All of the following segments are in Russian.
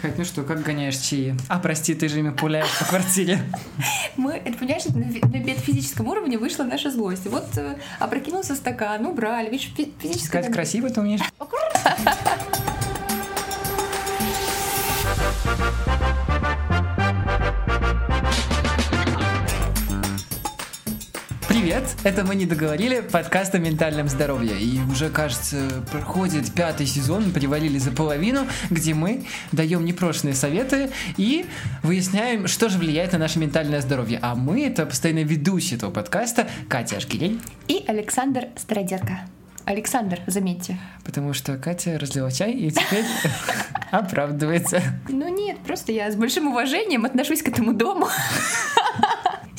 Кать, ну что, как гоняешь чаи? А, прости, ты же ими пуляешь по квартире. Мы, это, понимаешь, на, на метафизическом уровне вышла наша злость. Вот э, опрокинулся стакан, убрали. Видишь, физически... Кать, красиво ты умеешь. Привет! Это мы не договорили подкаст о ментальном здоровье. И уже, кажется, проходит пятый сезон, привалили за половину, где мы даем непрошенные советы и выясняем, что же влияет на наше ментальное здоровье. А мы это постоянно ведущие этого подкаста Катя Ашкирень и Александр Стародерка. Александр, заметьте. Потому что Катя разлила чай и теперь оправдывается. Ну нет, просто я с большим уважением отношусь к этому дому.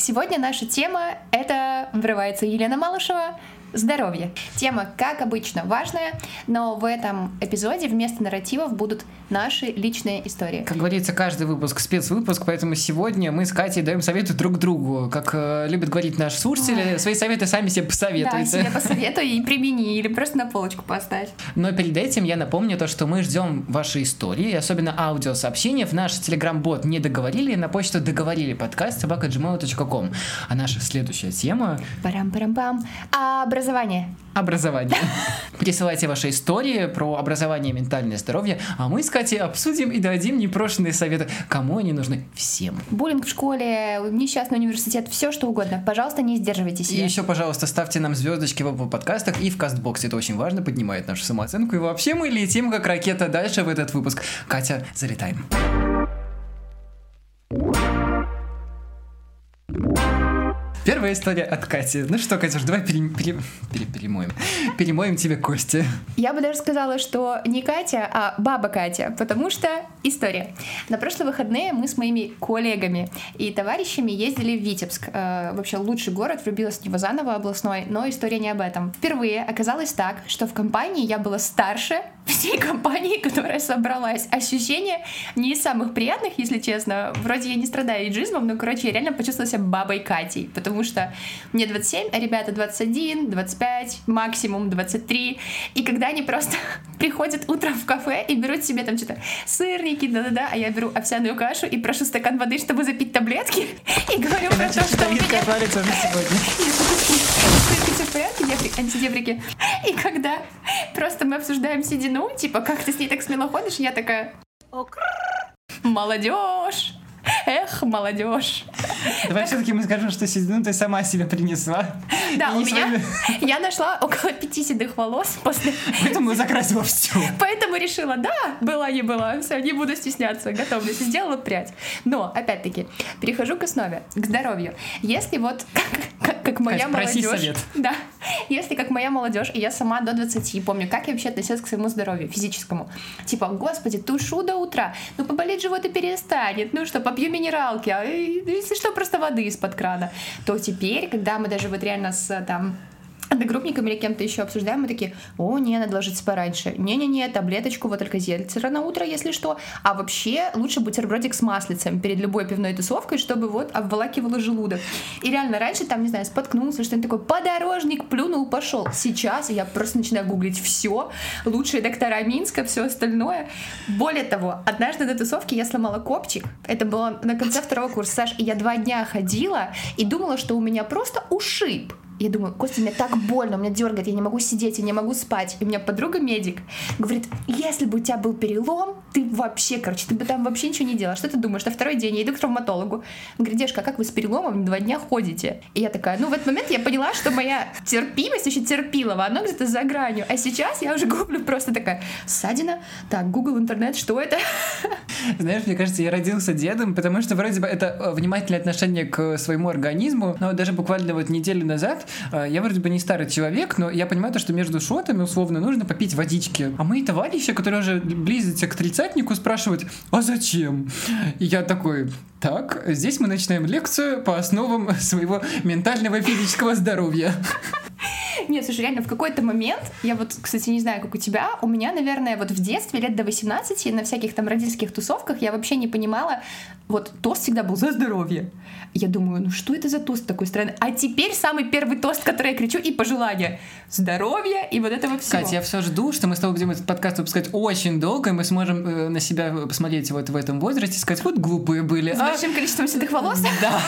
Сегодня наша тема — это врывается Елена Малышева, здоровье. Тема, как обычно, важная, но в этом эпизоде вместо нарративов будут наши личные истории. Как говорится, каждый выпуск спецвыпуск, поэтому сегодня мы с Катей даем советы друг другу. Как э, любят говорить наши слушатели, Ой. свои советы сами себе посоветуйте. Да, себе посоветуй и примени, или просто на полочку поставь. Но перед этим я напомню то, что мы ждем ваши истории, особенно аудиосообщения в наш телеграм-бот «Не договорили» на почту «Договорили» подкаст собака.gmail.com. А наша следующая тема... Парам-парам-пам. Образование. Образование. Присылайте ваши истории про образование и ментальное здоровье, а мы с Катей обсудим и дадим непрошенные советы, кому они нужны всем. Буллинг в школе, несчастный университет, все что угодно. Пожалуйста, не сдерживайтесь. И еще, пожалуйста, ставьте нам звездочки в Apple подкастах и в Кастбоксе. Это очень важно, поднимает нашу самооценку. И вообще мы летим как ракета дальше в этот выпуск. Катя, залетаем. Первая история от Кати. Ну что, Катюш, давай пере, пере, пере, перемоем. Перемоем тебе кости. Я бы даже сказала, что не Катя, а баба Катя, потому что история. На прошлые выходные мы с моими коллегами и товарищами ездили в Витебск. Э, вообще лучший город, влюбилась в него заново областной, но история не об этом. Впервые оказалось так, что в компании я была старше всей компании, которая собралась. Ощущение не из самых приятных, если честно. Вроде я не страдаю иджизмом, но, короче, я реально почувствовала себя бабой Катей, потому что мне 27, а ребята 21, 25, максимум 23. И когда они просто приходят утром в кафе и берут себе там что-то сырники, да-да-да, а я беру овсяную кашу и прошу стакан воды, чтобы запить таблетки, и говорю про то, что у меня... Все в порядке, антидеврики. И когда просто мы обсуждаем седину, типа, как ты с ней так смело ходишь, я такая... Молодежь! Эх, молодежь. Давай все-таки мы скажем, что седину ты сама себе принесла. Да, у меня я нашла около пяти седых волос после. Поэтому закрасила все. Поэтому решила, да, была не была, все, не буду стесняться, готовлюсь, сделала прядь. Но опять-таки перехожу к основе, к здоровью. Если вот как, как, как моя Кать, молодежь, совет. да, если как моя молодежь и я сама до 20 помню, как я вообще относилась к своему здоровью физическому, типа, господи, тушу до утра, ну поболеть живот и перестанет, ну что, попью минералки, а если что, просто воды из-под крана, то теперь, когда мы даже вот реально с там одногруппниками или кем-то еще обсуждаем, мы такие, о, не, надо ложиться пораньше. Не-не-не, таблеточку, вот только зельцера на утро, если что. А вообще лучше бутербродик с маслицем перед любой пивной тусовкой, чтобы вот обволакивало желудок. И реально раньше там, не знаю, споткнулся, что-нибудь такое, подорожник, плюнул, пошел. Сейчас я просто начинаю гуглить все, лучшие доктора Минска, все остальное. Более того, однажды на тусовке я сломала копчик. Это было на конце второго курса, Саш, и я два дня ходила и думала, что у меня просто ушиб. Я думаю, господи, мне так больно, у меня дергает, я не могу сидеть, я не могу спать. И у меня подруга медик говорит, если бы у тебя был перелом, ты вообще, короче, ты бы там вообще ничего не делала. Что ты думаешь? На второй день я иду к травматологу. Он говорит, девушка, а как вы с переломом два дня ходите? И я такая, ну в этот момент я поняла, что моя терпимость, еще терпилова, она где-то за гранью. А сейчас я уже гуглю просто такая, ссадина, так, Google, интернет, что это? Знаешь, мне кажется, я родился дедом, потому что вроде бы это э, внимательное отношение к своему организму, но даже буквально вот неделю назад я вроде бы не старый человек, но я понимаю то, что между шотами условно нужно попить водички. А мои товарищи, которые уже близятся к тридцатнику, спрашивают, а зачем? И я такой, так, здесь мы начинаем лекцию по основам своего ментального и физического здоровья. Нет, слушай, реально, в какой-то момент, я вот, кстати, не знаю, как у тебя, у меня, наверное, вот в детстве, лет до 18, на всяких там родительских тусовках, я вообще не понимала, вот тост всегда был за здоровье. Я думаю, ну что это за тост такой странный? А теперь самый первый тост, который я кричу, и пожелание. Здоровья и вот этого всего. Катя, я все жду, что мы с тобой будем этот подкаст выпускать очень долго, и мы сможем э, на себя посмотреть вот в этом возрасте и сказать, вот глупые были. С а? большим количеством седых волос? Да.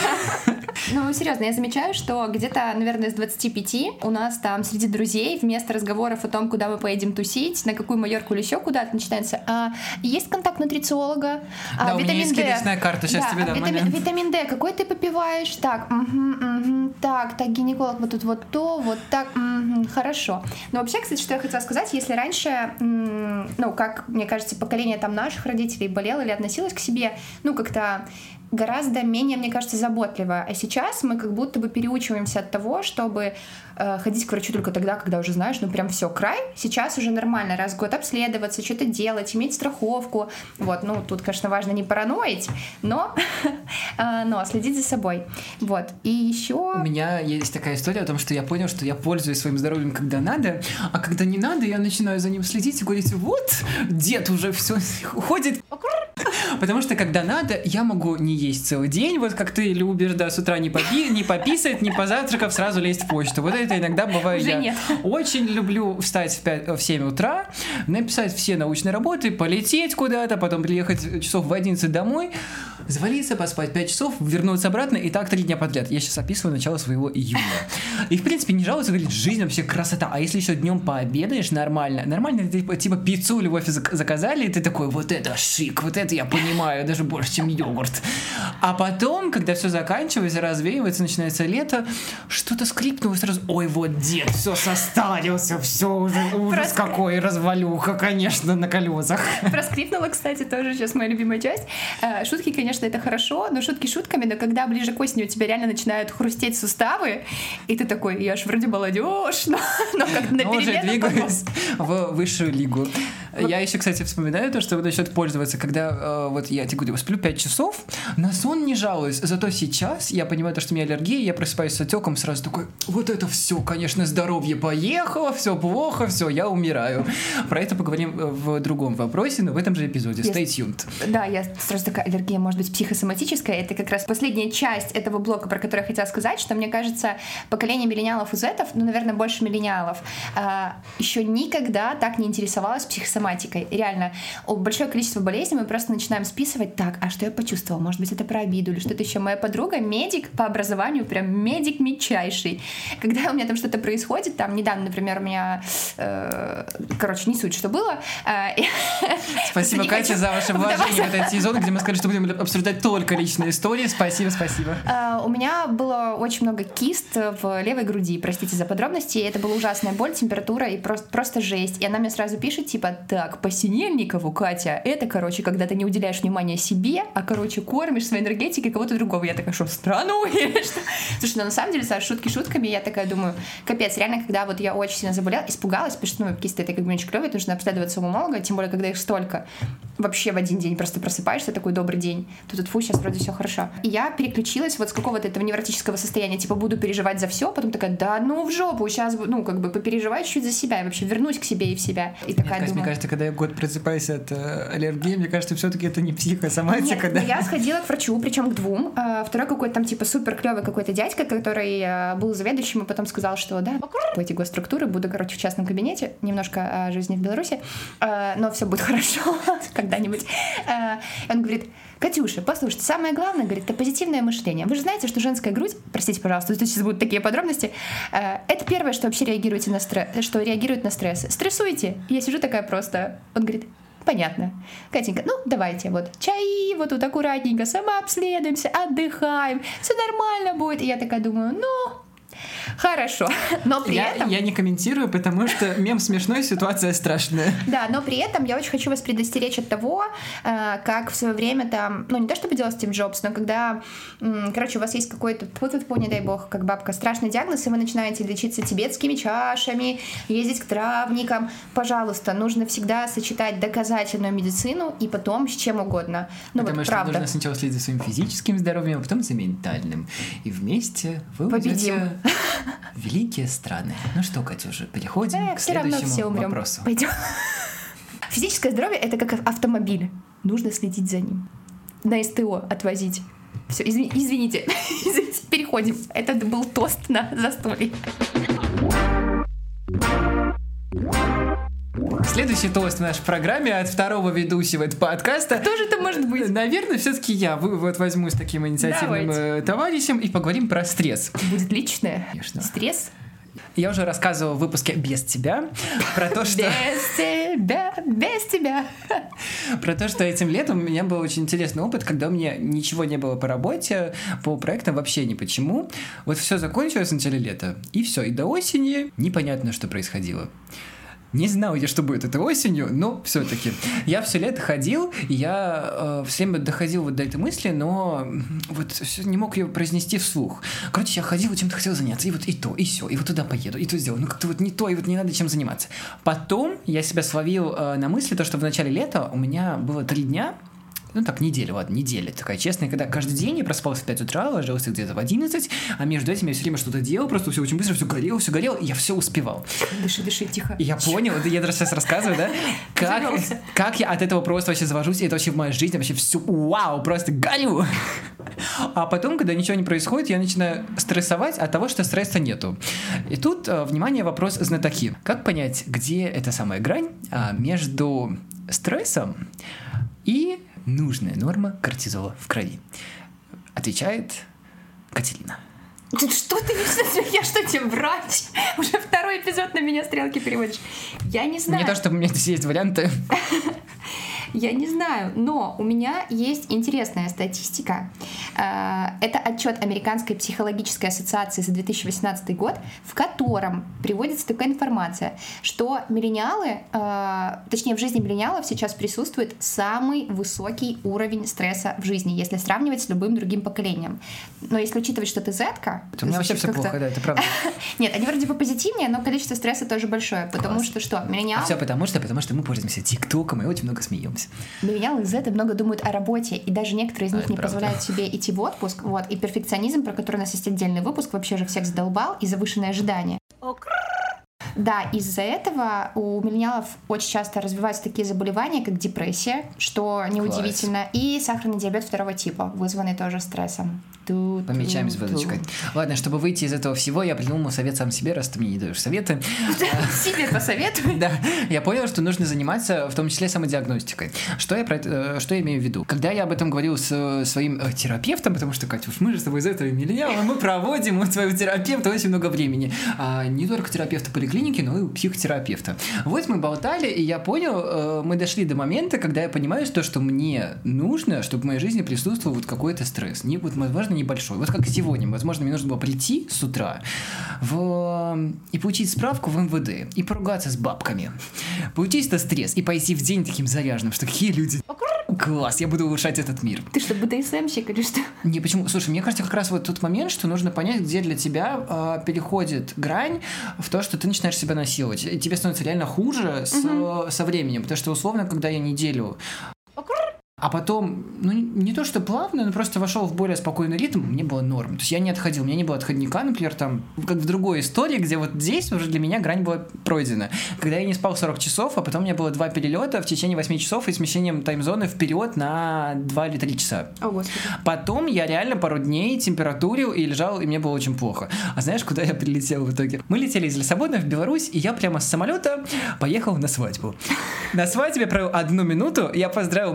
Ну, серьезно, я замечаю, что где-то, наверное, с 25 у нас там среди друзей вместо разговоров о том, куда мы поедем тусить, на какую майорку или еще куда-то начинается, а, есть контакт нутрициолога, а, да, витамин у меня есть D. карта, сейчас да, тебе дам витамин, момент. витамин D, какой ты попиваешь? Так, угу, угу, так, так, гинеколог, вот тут вот то, вот так, угу, хорошо. Но вообще, кстати, что я хотела сказать, если раньше, ну, как, мне кажется, поколение там наших родителей болело или относилось к себе, ну, как-то гораздо менее, мне кажется, заботливо. А сейчас мы как будто бы переучиваемся от того, чтобы э, ходить к врачу только тогда, когда уже знаешь, ну прям все, край. Сейчас уже нормально раз в год обследоваться, что-то делать, иметь страховку. Вот, ну тут, конечно, важно не параноить, но, э, но следить за собой. Вот. И еще... У меня есть такая история о том, что я понял, что я пользуюсь своим здоровьем, когда надо, а когда не надо, я начинаю за ним следить и говорить, вот, дед уже все ходит. Потому что когда надо, я могу не есть целый день, вот как ты любишь, да, с утра не, попи не пописать, не позавтракав, сразу лезть в почту. Вот это иногда бывает Уже я. нет. Очень люблю встать в, 5, в 7 утра, написать все научные работы, полететь куда-то, потом приехать часов в 11 домой, завалиться, поспать 5 часов, вернуться обратно, и так три дня подряд. Я сейчас описываю начало своего июля. И, в принципе, не жалуются, говорит, жизнь вообще красота. А если еще днем пообедаешь нормально, нормально, типа, типа пиццу или в офис заказали, и ты такой, вот это шик, вот это я понимаю, даже больше, чем йогурт. А потом, когда все заканчивается, развеивается, начинается лето, что-то скрипнуло сразу, ой, вот дед, все состарился, все уже ужас Просто- какой, развалюха, конечно, на колесах. Проскрипнула, кстати, тоже сейчас моя любимая часть. Э, Шутки, конечно, это хорошо, но шутки шутками, но когда ближе к осени у тебя реально начинают хрустеть суставы, и ты такой, я ж вроде молодежь, но, но как на Но уже двигаюсь в высшую лигу. Я еще, кстати, вспоминаю то, что насчет пользоваться, когда э, вот я тебе говорю, сплю 5 часов, на сон не жалуюсь, зато сейчас я понимаю то, что у меня аллергия, я просыпаюсь с отеком, сразу такой, вот это все, конечно, здоровье поехало, все плохо, все, я умираю. Про это поговорим э, в другом вопросе, но в этом же эпизоде. Stay tuned. Да, я сразу такая, аллергия может быть психосоматическая. Это как раз последняя часть этого блока, про который я хотела сказать, что мне кажется, поколение миллениалов и зетов, ну, наверное, больше миллениалов, а, еще никогда так не интересовалась психосоматикой. Реально, о, большое количество болезней мы просто начинаем списывать так, а что я почувствовала? Может быть, это про обиду или что-то еще. Моя подруга медик по образованию, прям медик мечайший. Когда у меня там что-то происходит, там недавно, например, у меня, э, короче, не суть, что было. э, Спасибо, Катя, хочу за ваше вложение в этот сезон, где мы сказали, что будем обсуждать только личные истории. Спасибо, спасибо. А, У меня было очень много кист в левой груди, простите за подробности. Это была ужасная боль, температура и просто, просто жесть. И она мне сразу пишет, типа, так, по Синельникову, Катя, это, короче, когда ты не уделяешь внимания себе, а, короче, кормишь своей энергетикой кого-то другого. Я такая, что, странно или что? Слушай, ну на самом деле, Саш, шутки шутками, я такая думаю, капец, реально, когда вот я очень сильно заболела, испугалась, потому что, ну, кисты это как бы клевые, нужно обследовать сомолога, тем более, когда их столько. Вообще в один день просто просыпаешься, такой добрый день. Тут, тут фу, сейчас вроде все хорошо. И я переключилась вот с какого-то этого невротического состояния, типа буду переживать за все, потом такая, да ну в жопу, сейчас, ну как бы попереживаю чуть-чуть за себя, и вообще вернусь к себе и в себя. И такая мне думаю... кажется, когда я год просыпаюсь от э, аллергии, мне кажется, все-таки это не Нет, психосоматика, да? я сходила к врачу, причем к двум. А, Второй какой-то там типа супер клевый какой-то дядька, который а, был заведующим, и потом сказал, что да, в эти госструктуры буду, короче, в частном кабинете, немножко о жизни в Беларуси, а, но все будет хорошо когда-нибудь. А, Он говорит, Катюша, послушайте, самое главное, говорит, это позитивное мышление. Вы же знаете, что женская грудь, простите, пожалуйста, тут сейчас будут такие подробности, э, это первое, что вообще реагируете на стресс, что реагирует на стресс. Стрессуете? Я сижу такая просто. Он говорит, Понятно. Катенька, ну давайте, вот чай, вот тут аккуратненько, самообследуемся, отдыхаем, все нормально будет. И я такая думаю, ну, хорошо. Но при Я, этом... я не комментирую, потому что мем смешной, ситуация страшная. Да, но при этом я очень хочу вас предостеречь от того, э, как в свое время там, ну не то чтобы делал Стив Джобс, но когда, короче, у вас есть какой-то, тьфу-тьфу, не дай бог, как бабка, страшный диагноз, и вы начинаете лечиться тибетскими чашами, ездить к травникам, пожалуйста, нужно всегда сочетать доказательную медицину и потом с чем угодно. Ну Потому вот что правда. нужно сначала следить за своим физическим здоровьем, а потом за ментальным. И вместе вы Победим. Великие страны. Ну что, Катюша, переходим Э, к все равно следующему все умрем. вопросу. Пойдем. Физическое здоровье это как автомобиль. Нужно следить за ним. На СТО отвозить. Все, извините, извините, переходим. Это был тост на застолье. Следующий тост в нашей программе от второго ведущего этого подкаста. Кто же это может быть? Наверное, все-таки я вы- вот возьму с таким инициативным Давайте. э, товарищем и поговорим про стресс. Будет личное? Конечно. Стресс? Я уже рассказывал в выпуске «Без тебя» про то, что... Без тебя, без тебя. Про то, что этим летом у меня был очень интересный опыт, когда у меня ничего не было по работе, по проектам вообще ни почему. Вот все закончилось в начале лета, и все, и до осени непонятно, что происходило. Не знал я, что будет этой осенью, но все-таки. Я все лето ходил, я э, все время доходил вот до этой мысли, но вот всё не мог ее произнести вслух. Короче, я ходил, чем-то хотел заняться, и вот и то, и все, и вот туда поеду, и то сделаю. Ну как-то вот не то, и вот не надо чем заниматься. Потом я себя словил э, на мысли, то, что в начале лета у меня было три дня, ну так, неделя, ладно, неделя такая честная, когда каждый день я просыпался в 5 утра, ложился где-то в 11, а между этим я все время что-то делал, просто все очень быстро, все горело, все горело, и я все успевал. Дыши, дыши, тихо. И я понял, я даже сейчас рассказываю, да, как, как я от этого просто вообще завожусь, и это вообще в моей жизни вообще все, вау, просто горю. А потом, когда ничего не происходит, я начинаю стрессовать от того, что стресса нету. И тут, э, внимание, вопрос знатоки. Как понять, где эта самая грань а, между стрессом и нужная норма кортизола в крови? Отвечает Катерина. Тут что ты несешь? Я что тебе, врач? Уже второй эпизод на меня стрелки переводишь. Я не знаю. Не то, чтобы у меня здесь есть варианты. Я не знаю, но у меня есть интересная статистика. Э, Это отчет Американской психологической ассоциации за 2018 год, в котором приводится такая информация, что миллениалы, э, точнее в жизни миллениалов сейчас присутствует самый высокий уровень стресса в жизни, если сравнивать с любым другим поколением. Но если учитывать, что ты зетка... У меня вообще все плохо, да, это правда. Нет, они вроде бы позитивнее, но количество стресса тоже большое, потому что что, миллениалы... Все потому что, потому что мы пользуемся ТикТоком и очень много смеемся. Миллениалы Z много думают о работе, и даже некоторые из А, них это не правда. позволяют себе идти в отпуск. Вот. И перфекционизм, про который у нас есть отдельный выпуск, вообще же всех задолбал, и завышенные ожидания. Да, из-за этого у миллениалов очень часто развиваются такие заболевания, как депрессия, что неудивительно, и сахарный диабет второго типа, вызванный тоже стрессом. Ту-ту-ту. Помечаем звездочкой. Ладно, чтобы выйти из этого всего, я придумал совет сам себе, раз ты мне не даешь советы. Себе посоветую. Да, я понял, что нужно заниматься в том числе самодиагностикой. Что я, про э, что я имею в виду? Когда я об этом говорил с э, своим э, терапевтом, потому что, Катя, уж мы же с тобой из этого миллениалы, мы проводим у своего терапевта очень много времени. А не только терапевта поликлиники, но и у психотерапевта. Вот мы болтали, и я понял, э, мы дошли до момента, когда я понимаю, что, что мне нужно, чтобы в моей жизни присутствовал вот какой-то стресс. Не, вот, возможно, небольшой. Вот как сегодня. Возможно, мне нужно было прийти с утра в... и получить справку в МВД, и поругаться с бабками. Получить это стресс, и пойти в день таким заряженным, что какие люди... Класс, я буду улучшать этот мир. Ты что, БДСМщик или что? Не, почему? Слушай, мне кажется, как раз вот тот момент, что нужно понять, где для тебя а, переходит грань в то, что ты начинаешь себя насиловать. И тебе становится реально хуже с, со временем. Потому что, условно, когда я неделю а потом, ну, не- то что плавно, но просто вошел в более спокойный ритм, мне было норм. То есть я не отходил, у меня не было отходника, например, там, как в другой истории, где вот здесь уже для меня грань была пройдена. Когда я не спал 40 часов, а потом у меня было два перелета в течение 8 часов и смещением таймзоны вперед на 2 или 3 часа. О, господи. Потом я реально пару дней температурил и лежал, и мне было очень плохо. А знаешь, куда я прилетел в итоге? Мы летели из Лиссабона в Беларусь, и я прямо с самолета поехал на свадьбу. На свадьбе провел одну минуту, я поздравил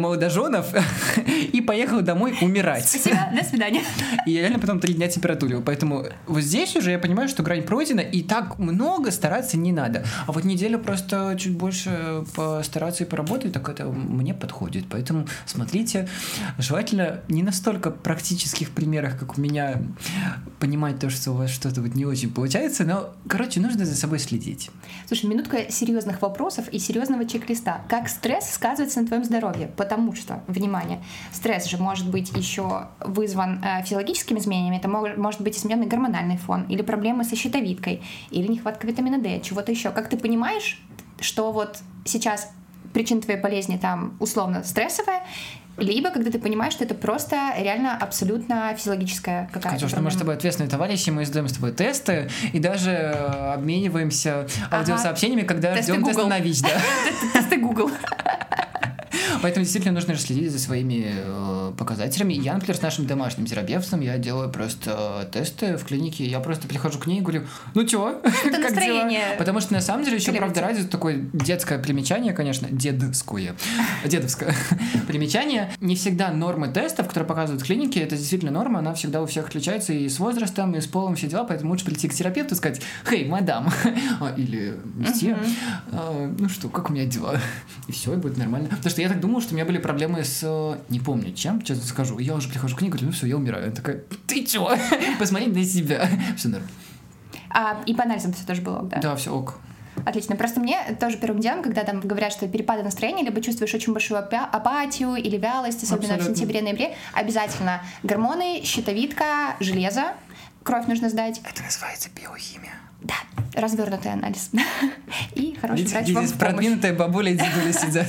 молодоженов и поехал домой умирать. Спасибо, до свидания. И я реально потом три дня температурил. Поэтому вот здесь уже я понимаю, что грань пройдена, и так много стараться не надо. А вот неделю просто чуть больше постараться и поработать, так это мне подходит. Поэтому смотрите, желательно не настолько практических примерах, как у меня, понимать то, что у вас что-то вот не очень получается, но, короче, нужно за собой следить. Слушай, минутка серьезных вопросов и серьезного чек-листа. Как стресс сказывается на твоем здоровье? Потому что, внимание, стресс же может быть еще вызван э, физиологическими изменениями, это мог- может быть измененный гормональный фон, или проблемы со щитовидкой, или нехватка витамина D, чего-то еще. Как ты понимаешь, что вот сейчас причина твоей болезни там условно стрессовая, либо когда ты понимаешь, что это просто реально абсолютно физиологическая какая-то Катюш, ну мы с тобой ответственные товарищи, мы издаем с тобой тесты и даже э, обмениваемся аудиосообщениями, когда Тесты ждем Google. на ВИЧ, да. Тесты Google. Поэтому действительно нужно следить за своими э, показателями. Я, например, с нашим домашним терапевтом, я делаю просто э, тесты в клинике. Я просто прихожу к ней и говорю, ну чё? Это настроение. Потому что на самом деле еще, правда, ради такое детское примечание, конечно, дедское, дедовское примечание. Не всегда нормы тестов, которые показывают в клинике, это действительно норма, она всегда у всех отличается и с возрастом, и с полом, все дела, поэтому лучше прийти к терапевту и сказать, хей, мадам, или месье, а, ну что, как у меня дела? И все, и будет нормально. Потому что я так думал, что у меня были проблемы с... э, Не помню чем, честно скажу. Я уже прихожу к ней, говорю, ну все, я умираю. Она такая, ты чё? Посмотри на себя. Все нормально. А, и по анализам все тоже было, да? Да, все ок. Отлично. Просто мне тоже первым делом, когда там говорят, что перепады настроения, либо чувствуешь очень большую апа- апатию или вялость, особенно Абсолютно. в сентябре-ноябре, обязательно гормоны, щитовидка, железо, кровь нужно сдать. Это называется биохимия. Да, развернутый анализ. И хороший врач вам здесь продвинутая бабуля и дедуля сидят.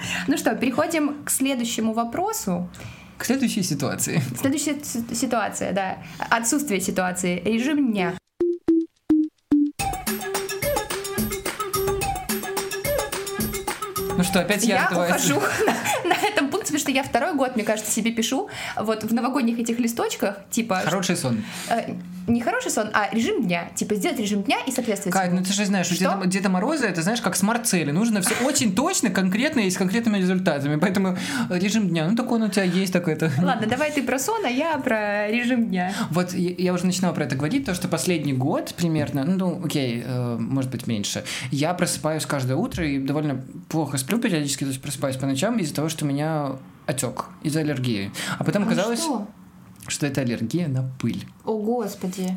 Ну что, переходим к следующему вопросу. К следующей ситуации. Следующая си- ситуация, да. Отсутствие ситуации. Режим дня. Что, опять я Я ухожу на, на этом пункте, потому что я второй год, мне кажется, себе пишу вот в новогодних этих листочках, типа, Хороший сон. э, не хороший сон, а режим дня. Типа, сделать режим дня и соответствовать Кать, ну ты же знаешь, у Что? Деда, Деда Мороза это знаешь как смарт-цели. Нужно все очень точно, конкретно и с конкретными результатами. Поэтому э, режим дня, ну такой он у тебя есть такой-то. Ладно, давай ты про сон, а я про режим дня. Вот я, я уже начинала про это говорить, то, что последний год примерно, ну, ну, окей, э, может быть, меньше, я просыпаюсь каждое утро и довольно плохо сплю периодически, то есть просыпаюсь по ночам из-за того, что у меня отек из-за аллергии. А потом А оказалось, что? что это аллергия на пыль. О, господи.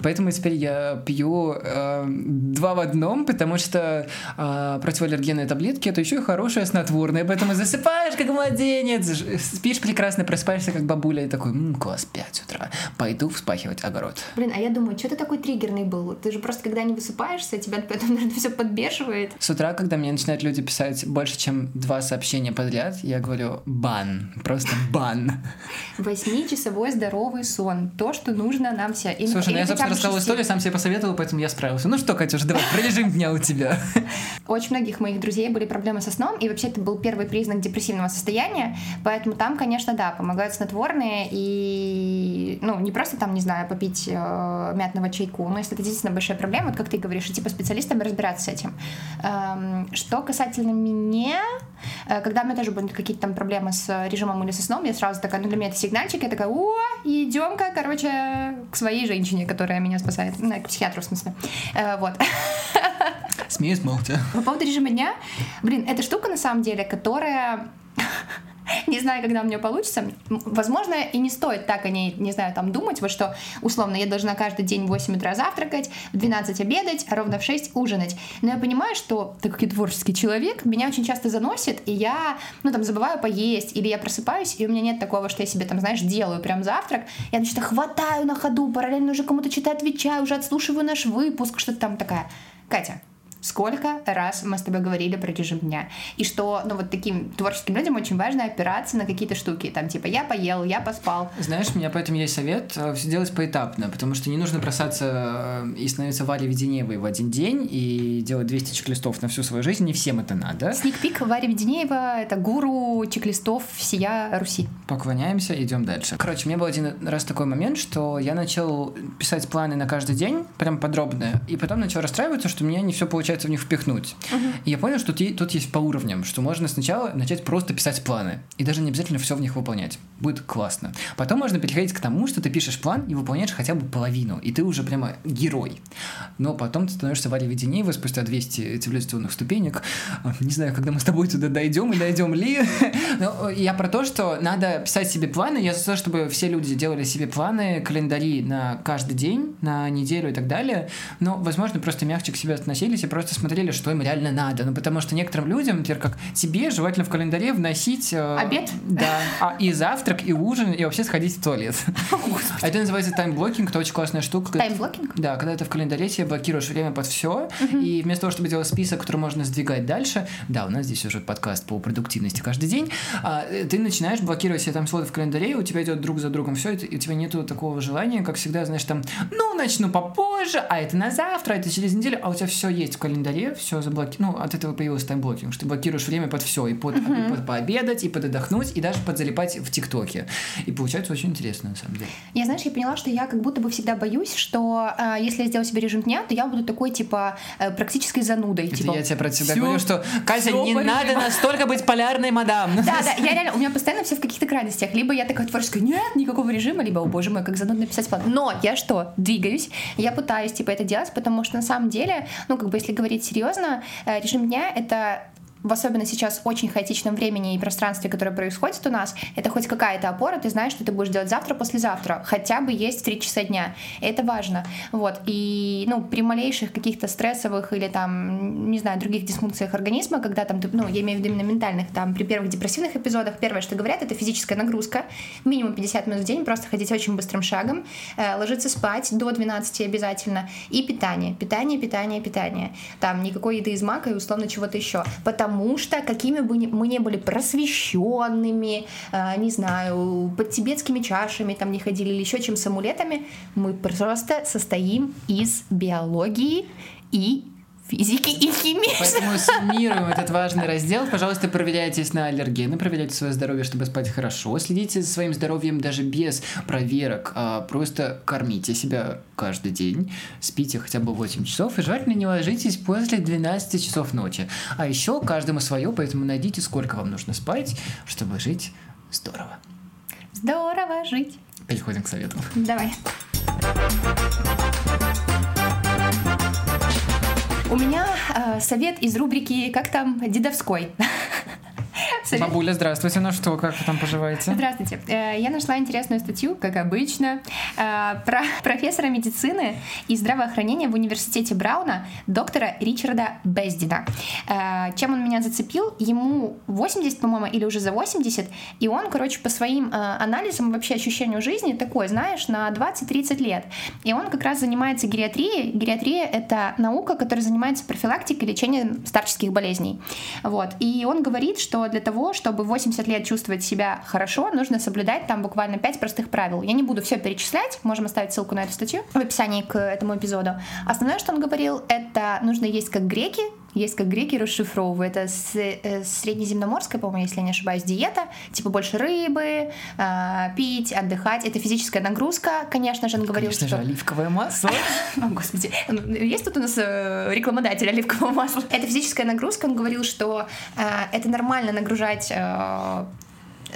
Поэтому теперь я пью э, два в одном, потому что э, противоаллергенные таблетки это еще и хорошее снотворное. Поэтому засыпаешь как младенец, спишь прекрасно, просыпаешься как бабуля и такой, «М, класс, 5 утра, пойду вспахивать огород. Блин, а я думаю, что ты такой триггерный был? Ты же просто, когда не высыпаешься, тебя потом, наверное, все подбешивает. С утра, когда мне начинают люди писать больше, чем два сообщения подряд, я говорю бан, просто бан. Восьмичасовой здоровый сон. То, что нужно нам все. Или- Слушай, ну или я, хотя собственно, рассказал шести. историю, сам себе посоветовал, поэтому я справился. Ну что, Катюш, давай, про режим дня у тебя. Очень многих моих друзей были проблемы со сном, и вообще это был первый признак депрессивного состояния, поэтому там, конечно, да, помогают снотворные, и, ну, не просто там, не знаю, попить э, мятного чайку, но если это действительно большая проблема, вот как ты говоришь, и типа специалистам разбираться с этим. Эм, что касательно меня, э, когда у меня тоже были какие-то там проблемы с режимом или со сном, я сразу такая, ну, для меня это сигнальчик, я такая, о, идем-ка, короче, к своей женщине, которая меня спасает, ну, к психиатру, в смысле. Э, вот. Смеюсь молча. По поводу режима дня, блин, эта штука на самом деле, которая не знаю, когда у меня получится. Возможно, и не стоит так о ней, не знаю, там думать, вот что, условно, я должна каждый день в 8 утра завтракать, в 12 обедать, а ровно в 6 ужинать. Но я понимаю, что, так как я творческий человек, меня очень часто заносит, и я, ну, там, забываю поесть, или я просыпаюсь, и у меня нет такого, что я себе, там, знаешь, делаю прям завтрак, я, значит, хватаю на ходу, параллельно уже кому-то что-то отвечаю, уже отслушиваю наш выпуск, что-то там такая. Катя, Сколько раз мы с тобой говорили про режим дня? И что, ну, вот таким творческим людям очень важно опираться на какие-то штуки. Там, типа, я поел, я поспал. Знаешь, у меня поэтому есть совет все делать поэтапно, потому что не нужно бросаться э, и становиться Варей Веденеевой в один день и делать 200 чек-листов на всю свою жизнь. Не всем это надо. Сникпик Варя Веденеева — это гуру чек-листов всея Руси. Поклоняемся, идем дальше. Короче, у меня был один раз такой момент, что я начал писать планы на каждый день, прям подробно, и потом начал расстраиваться, что у меня не все получается в них впихнуть. И я понял, что тут, есть по уровням, что можно сначала начать просто писать планы, и даже не обязательно все в них выполнять. Будет классно. Потом можно переходить к тому, что ты пишешь план и выполняешь хотя бы половину, и ты уже прямо герой. Но потом ты становишься Варей Веденеева спустя 200 цивилизационных ступенек. А, Не знаю, когда мы с тобой туда дойдем и дойдем ли. Но я про то, что надо писать себе планы. Я за то, чтобы все люди делали себе планы, календари на каждый день, на неделю и так далее. Но, возможно, просто мягче к себе относились и просто просто смотрели, что им реально надо. Ну, потому что некоторым людям, например, как тебе, желательно в календаре вносить... Э, Обед? Да. А, и завтрак, и ужин, и вообще сходить в туалет. А это называется time blocking, это очень классная штука. Time blocking? Да, когда ты в календаре себе блокируешь время под все, и вместо того, чтобы делать список, который можно сдвигать дальше, да, у нас здесь уже подкаст по продуктивности каждый день, а, ты начинаешь блокировать себе там слоты в календаре, у тебя идет друг за другом все, и у тебя нету такого желания, как всегда, знаешь, там, ну, начну попозже, а это на завтра, а это через неделю, а у тебя все есть в календаре, все заблокировано. Ну, от этого появился time blocking, что ты блокируешь время под все, и под, и под пообедать, и под отдохнуть, и даже под залипать в ТикТоке. И получается очень интересно, на самом деле. Я, знаешь, я поняла, что я как будто бы всегда боюсь, что э, если я сделаю себе режим дня, то я буду такой, типа, э, практической занудой. Это типа, я тебе про тебя говорю, что Катя, не по надо настолько быть полярной, мадам. Да, да, я реально, у меня постоянно все в каких-то крайностях. Либо я такая творческая, нет, никакого режима, либо, о боже мой, как занудно писать план. Но я что, двигаюсь, я пытаюсь, типа, это делать, потому что на самом деле, ну, как бы, если говорить серьезно, э, режим дня — это в особенно сейчас очень хаотичном времени и пространстве, которое происходит у нас, это хоть какая-то опора, ты знаешь, что ты будешь делать завтра, послезавтра, хотя бы есть в 3 часа дня. Это важно. Вот. И, ну, при малейших каких-то стрессовых или там, не знаю, других дисфункциях организма, когда там, ну, я имею в виду именно ментальных, там, при первых депрессивных эпизодах, первое, что говорят, это физическая нагрузка, минимум 50 минут в день, просто ходить очень быстрым шагом, э, ложиться спать до 12 обязательно, и питание, питание, питание, питание. Там никакой еды из мака и условно чего-то еще. Потому что какими бы мы не были просвещенными, э, не знаю, под тибетскими чашами там не ходили или еще чем с амулетами, мы просто состоим из биологии и физики и химии. Поэтому суммируем этот важный раздел. Пожалуйста, проверяйтесь на аллергены, проверяйте свое здоровье, чтобы спать хорошо. Следите за своим здоровьем даже без проверок. а просто кормите себя каждый день. Спите хотя бы 8 часов. И желательно не ложитесь после 12 часов ночи. А еще каждому свое, поэтому найдите, сколько вам нужно спать, чтобы жить здорово. Здорово жить. Переходим к советам. Давай. У меня э, совет из рубрики «Как там дедовской?» Совет- Бабуля, здравствуйте. Ну что, как вы там поживаете? Здравствуйте. Э, Я нашла интересную статью, как обычно, э, про профессора медицины и здравоохранения в университете Брауна, доктора Ричарда Бездина. Э, Чем он меня зацепил? Ему 80, по-моему, или уже за 80, и он, короче, по своим анализам, вообще ощущению жизни такой, знаешь, на 20-30 лет. И он как раз занимается гериатрией. Гериатрия — это наука, которая занимается профилактикой и лечением старческих болезней. Вот. И он говорит, что для того, чтобы в 80 лет чувствовать себя хорошо, нужно соблюдать там буквально 5 простых правил. Я не буду все перечислять, можем оставить ссылку на эту статью в описании к этому эпизоду. Основное, что он говорил, это нужно есть как греки, есть как греки расшифровывают. Это э, среднеземноморская, по-моему, если я не ошибаюсь, диета. Типа больше рыбы, а, пить, отдыхать. Это физическая нагрузка, конечно же, он говорил, Конечно что... же, оливковое масло. О, господи. Есть тут у нас э, рекламодатель оливкового масла? Это физическая нагрузка. Он говорил, что э, это нормально нагружать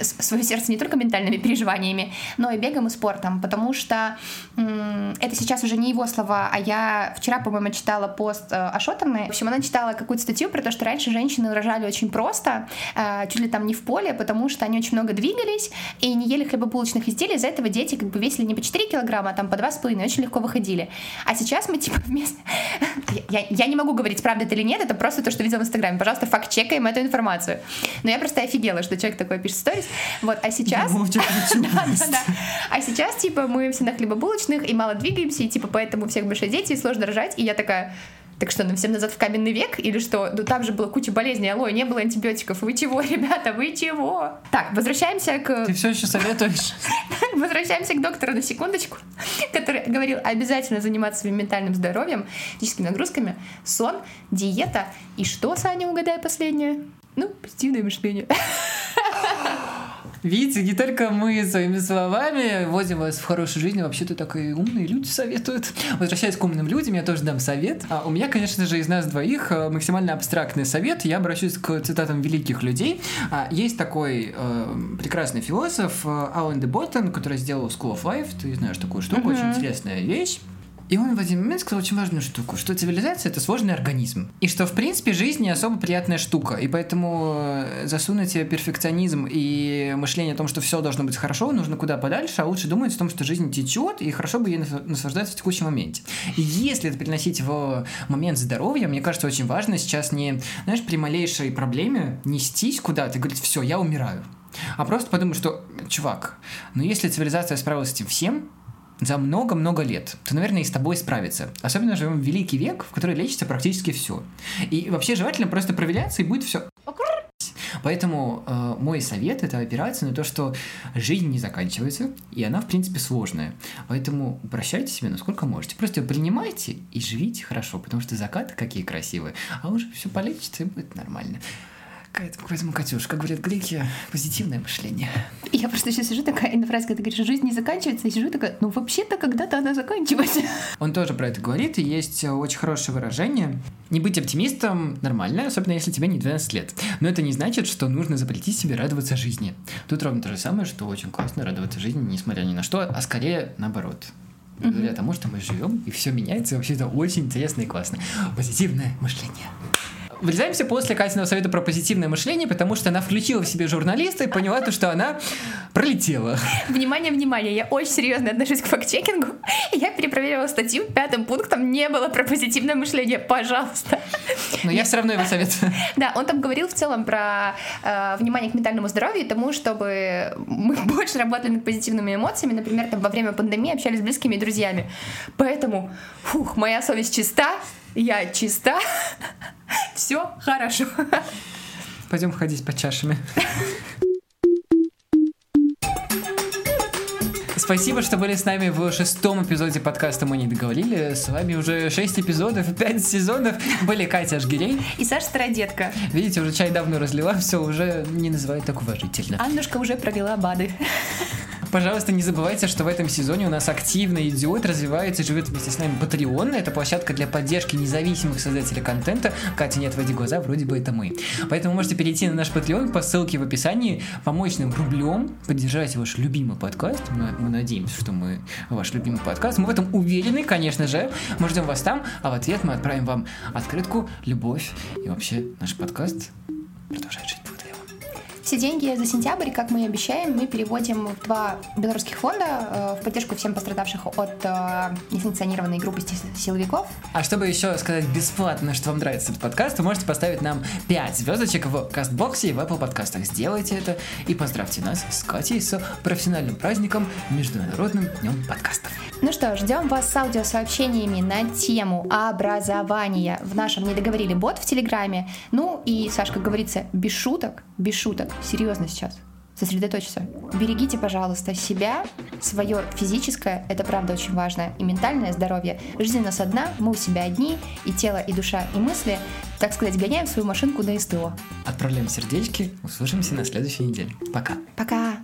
свое сердце не только ментальными переживаниями, но и бегом и спортом, потому что это сейчас уже не его слова, а я вчера, по-моему, читала пост э, Ашотовны. В общем, она читала какую-то статью про то, что раньше женщины рожали очень просто, э, чуть ли там не в поле, потому что они очень много двигались и не ели хлебобулочных изделий, из-за этого дети как бы весили не по 4 килограмма, а там по 2,5, очень легко выходили. А сейчас мы типа вместо... Я, я не могу говорить, правда это или нет, это просто то, что видела в Инстаграме. Пожалуйста, факт-чекаем эту информацию. Но я просто офигела, что человек такой пишет сторис. Вот, а сейчас... А сейчас, типа, мы все на хлебобулочных и мало двигаемся, и, типа, поэтому у всех большие дети, и сложно рожать. И я такая, так что, нам всем назад в каменный век? Или что? Ну там же была куча болезней, алло, не было антибиотиков. Вы чего, ребята, вы чего? Так, возвращаемся к... Ты все еще советуешь? Возвращаемся к доктору на секундочку, который говорил обязательно заниматься своим ментальным здоровьем, физическими нагрузками, сон, диета и что, Саня, угадай последнее? Ну, позитивное мышление. Видите, не только мы своими словами возим вас в хорошую жизнь, а вообще-то так и умные люди советуют. Возвращаясь к умным людям, я тоже дам совет. А у меня, конечно же, из нас двоих э, максимально абстрактный совет. Я обращусь к цитатам великих людей. А, Есть такой э, прекрасный философ э, Алан де Боттон, который сделал School of Life. Ты знаешь такую штуку, очень интересная вещь. И он в один момент сказал очень важную штуку, что цивилизация — это сложный организм. И что, в принципе, жизнь не особо приятная штука. И поэтому э, засунуть перфекционизм и мышление о том, что все должно быть хорошо, нужно куда подальше, а лучше думать о том, что жизнь течет, и хорошо бы ей наслаждаться в текущем моменте. И если это переносить в момент здоровья, мне кажется, очень важно сейчас не, знаешь, при малейшей проблеме нестись куда-то и говорить, все, я умираю. А просто подумать, что, чувак, ну если цивилизация справилась с этим всем, за много-много лет, то, наверное, и с тобой справится. Особенно живем в великий век, в который лечится практически все. И вообще желательно просто проверяться, и будет все. Поэтому э, мой совет это опираться на то, что жизнь не заканчивается, и она, в принципе, сложная. Поэтому упрощайте себе насколько можете. Просто принимайте и живите хорошо, потому что закаты какие красивые, а уже все полечится и будет нормально. Поэтому, Катюш, как говорят греки, позитивное мышление. Я просто сейчас сижу такая, и на фразе, когда ты говоришь, жизнь не заканчивается, я сижу такая, ну вообще-то когда-то она заканчивается. Он тоже про это говорит, и есть очень хорошее выражение. Не быть оптимистом нормально, особенно если тебе не 12 лет. Но это не значит, что нужно запретить себе радоваться жизни. Тут ровно то же самое, что очень классно радоваться жизни, несмотря ни на что, а скорее наоборот. Благодаря mm-hmm. тому, что мы живем, и все меняется, и вообще это очень интересно и классно. Позитивное мышление врезаемся после Катиного совета про позитивное мышление, потому что она включила в себе журналиста и поняла то, что она пролетела. Внимание, внимание, я очень серьезно отношусь к факт-чекингу. Я перепроверила статью, пятым пунктом не было про позитивное мышление, пожалуйста. Но я все равно его советую. Да, он там говорил в целом про э, внимание к ментальному здоровью и тому, чтобы мы больше работали над позитивными эмоциями, например, там во время пандемии общались с близкими и друзьями. Поэтому, фух, моя совесть чиста, я чиста, все хорошо. Пойдем ходить по чашами. Спасибо, что были с нами в шестом эпизоде подкаста «Мы не договорили». С вами уже шесть эпизодов и пять сезонов были Катя Ажгирей. И Саша Стародетка. Видите, уже чай давно разлила, все, уже не называют так уважительно. Аннушка уже провела БАДы. Пожалуйста, не забывайте, что в этом сезоне у нас активно идет, развивается и живет вместе с нами Patreon. Это площадка для поддержки независимых создателей контента. Катя, не отводи глаза, вроде бы это мы. Поэтому можете перейти на наш Patreon по ссылке в описании, помочь нам рублем, поддержать ваш любимый подкаст. Мы, мы надеемся, что мы ваш любимый подкаст. Мы в этом уверены, конечно же. Мы ждем вас там, а в ответ мы отправим вам открытку, любовь и вообще наш подкаст продолжает жить. Все деньги за сентябрь, как мы и обещаем, мы переводим в два белорусских фонда э, в поддержку всем пострадавших от э, несанкционированной группы силовиков. А чтобы еще сказать бесплатно, что вам нравится этот подкаст, вы можете поставить нам 5 звездочек в Кастбоксе и в Apple подкастах. Сделайте это и поздравьте нас с Катей с профессиональным праздником Международным днем подкастов. Ну что, ждем вас с аудиосообщениями на тему образования в нашем «Не договорили» бот в Телеграме. Ну и, Саш, как говорится, без шуток, без шуток, серьезно сейчас, сосредоточься. Берегите, пожалуйста, себя, свое физическое, это правда очень важно, и ментальное здоровье. Жизнь у нас одна, мы у себя одни, и тело, и душа, и мысли, так сказать, гоняем свою машинку на СТО. Отправляем сердечки, услышимся на следующей неделе. Пока. Пока.